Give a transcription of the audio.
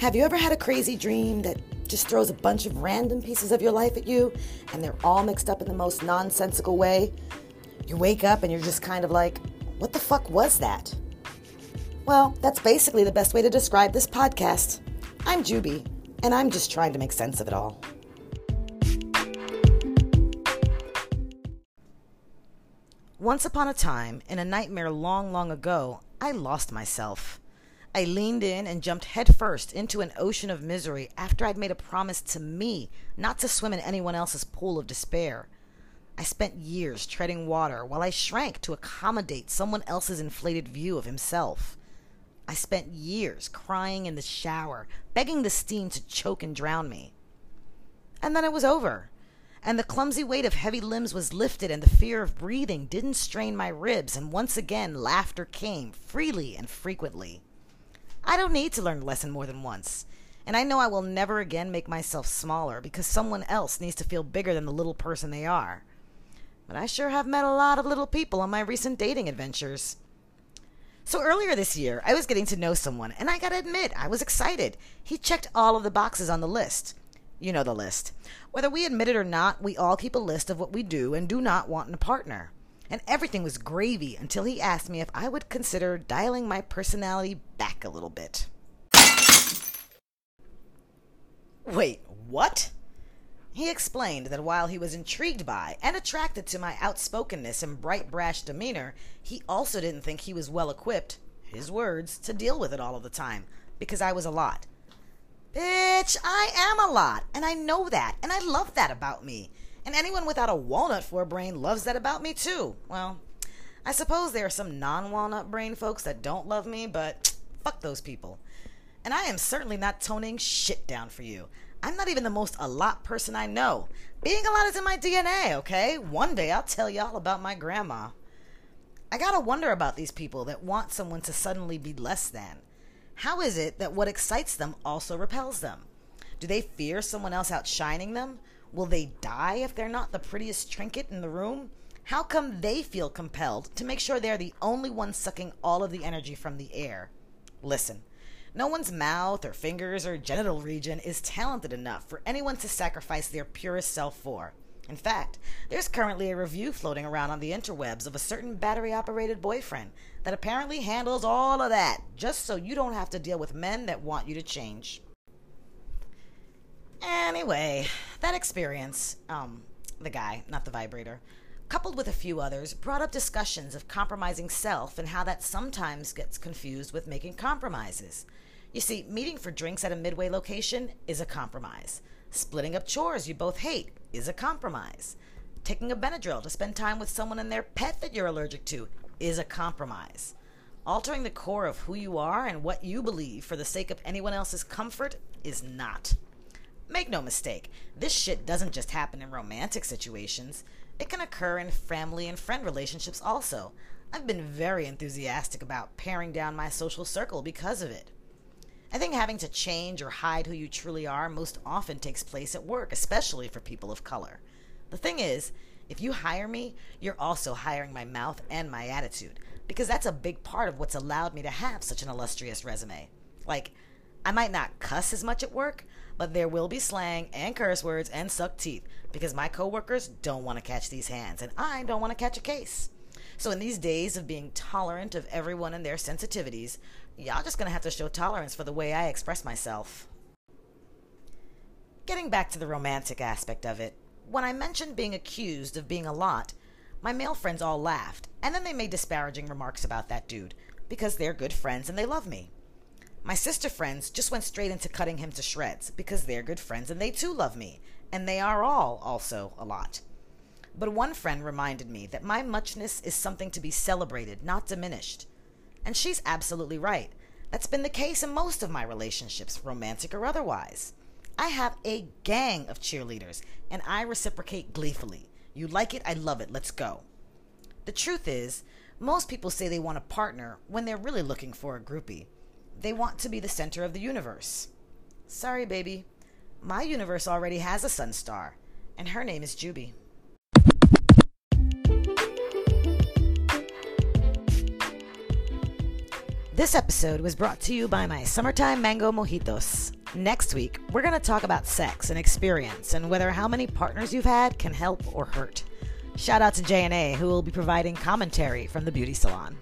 Have you ever had a crazy dream that just throws a bunch of random pieces of your life at you and they're all mixed up in the most nonsensical way? You wake up and you're just kind of like, what the fuck was that? Well, that's basically the best way to describe this podcast. I'm Juby, and I'm just trying to make sense of it all. Once upon a time, in a nightmare long, long ago, I lost myself. I leaned in and jumped headfirst into an ocean of misery after I'd made a promise to me not to swim in anyone else's pool of despair. I spent years treading water while I shrank to accommodate someone else's inflated view of himself. I spent years crying in the shower, begging the steam to choke and drown me. And then it was over, and the clumsy weight of heavy limbs was lifted, and the fear of breathing didn't strain my ribs, and once again laughter came freely and frequently. I don't need to learn a lesson more than once. And I know I will never again make myself smaller because someone else needs to feel bigger than the little person they are. But I sure have met a lot of little people on my recent dating adventures. So earlier this year, I was getting to know someone, and I gotta admit, I was excited. He checked all of the boxes on the list. You know the list. Whether we admit it or not, we all keep a list of what we do and do not want in a partner and everything was gravy until he asked me if I would consider dialing my personality back a little bit. Wait, what? He explained that while he was intrigued by and attracted to my outspokenness and bright, brash demeanor, he also didn't think he was well equipped, his words, to deal with it all of the time, because I was a lot. Bitch, I am a lot, and I know that, and I love that about me. And anyone without a walnut for a brain loves that about me too. Well, I suppose there are some non walnut brain folks that don't love me, but fuck those people. And I am certainly not toning shit down for you. I'm not even the most a lot person I know. Being a lot is in my DNA, okay? One day I'll tell y'all about my grandma. I gotta wonder about these people that want someone to suddenly be less than. How is it that what excites them also repels them? Do they fear someone else outshining them? Will they die if they're not the prettiest trinket in the room? How come they feel compelled to make sure they're the only ones sucking all of the energy from the air? Listen, no one's mouth or fingers or genital region is talented enough for anyone to sacrifice their purest self for. In fact, there's currently a review floating around on the interwebs of a certain battery operated boyfriend that apparently handles all of that just so you don't have to deal with men that want you to change. Anyway, that experience, um, the guy, not the vibrator, coupled with a few others, brought up discussions of compromising self and how that sometimes gets confused with making compromises. You see, meeting for drinks at a midway location is a compromise. Splitting up chores you both hate is a compromise. Taking a Benadryl to spend time with someone and their pet that you're allergic to is a compromise. Altering the core of who you are and what you believe for the sake of anyone else's comfort is not. Make no mistake, this shit doesn't just happen in romantic situations. It can occur in family and friend relationships also. I've been very enthusiastic about paring down my social circle because of it. I think having to change or hide who you truly are most often takes place at work, especially for people of color. The thing is, if you hire me, you're also hiring my mouth and my attitude, because that's a big part of what's allowed me to have such an illustrious resume. Like, I might not cuss as much at work, but there will be slang and curse words and suck teeth because my coworkers don't want to catch these hands and I don't want to catch a case. So in these days of being tolerant of everyone and their sensitivities, y'all just gonna have to show tolerance for the way I express myself. Getting back to the romantic aspect of it, when I mentioned being accused of being a lot, my male friends all laughed, and then they made disparaging remarks about that dude, because they're good friends and they love me. My sister friends just went straight into cutting him to shreds because they're good friends and they too love me, and they are all also a lot. But one friend reminded me that my muchness is something to be celebrated, not diminished. And she's absolutely right. That's been the case in most of my relationships, romantic or otherwise. I have a gang of cheerleaders, and I reciprocate gleefully. You like it, I love it, let's go. The truth is, most people say they want a partner when they're really looking for a groupie. They want to be the center of the universe. Sorry, baby. My universe already has a sun star, and her name is Juby. This episode was brought to you by my summertime mango mojitos. Next week, we're going to talk about sex and experience and whether how many partners you've had can help or hurt. Shout out to J&A who will be providing commentary from the beauty salon.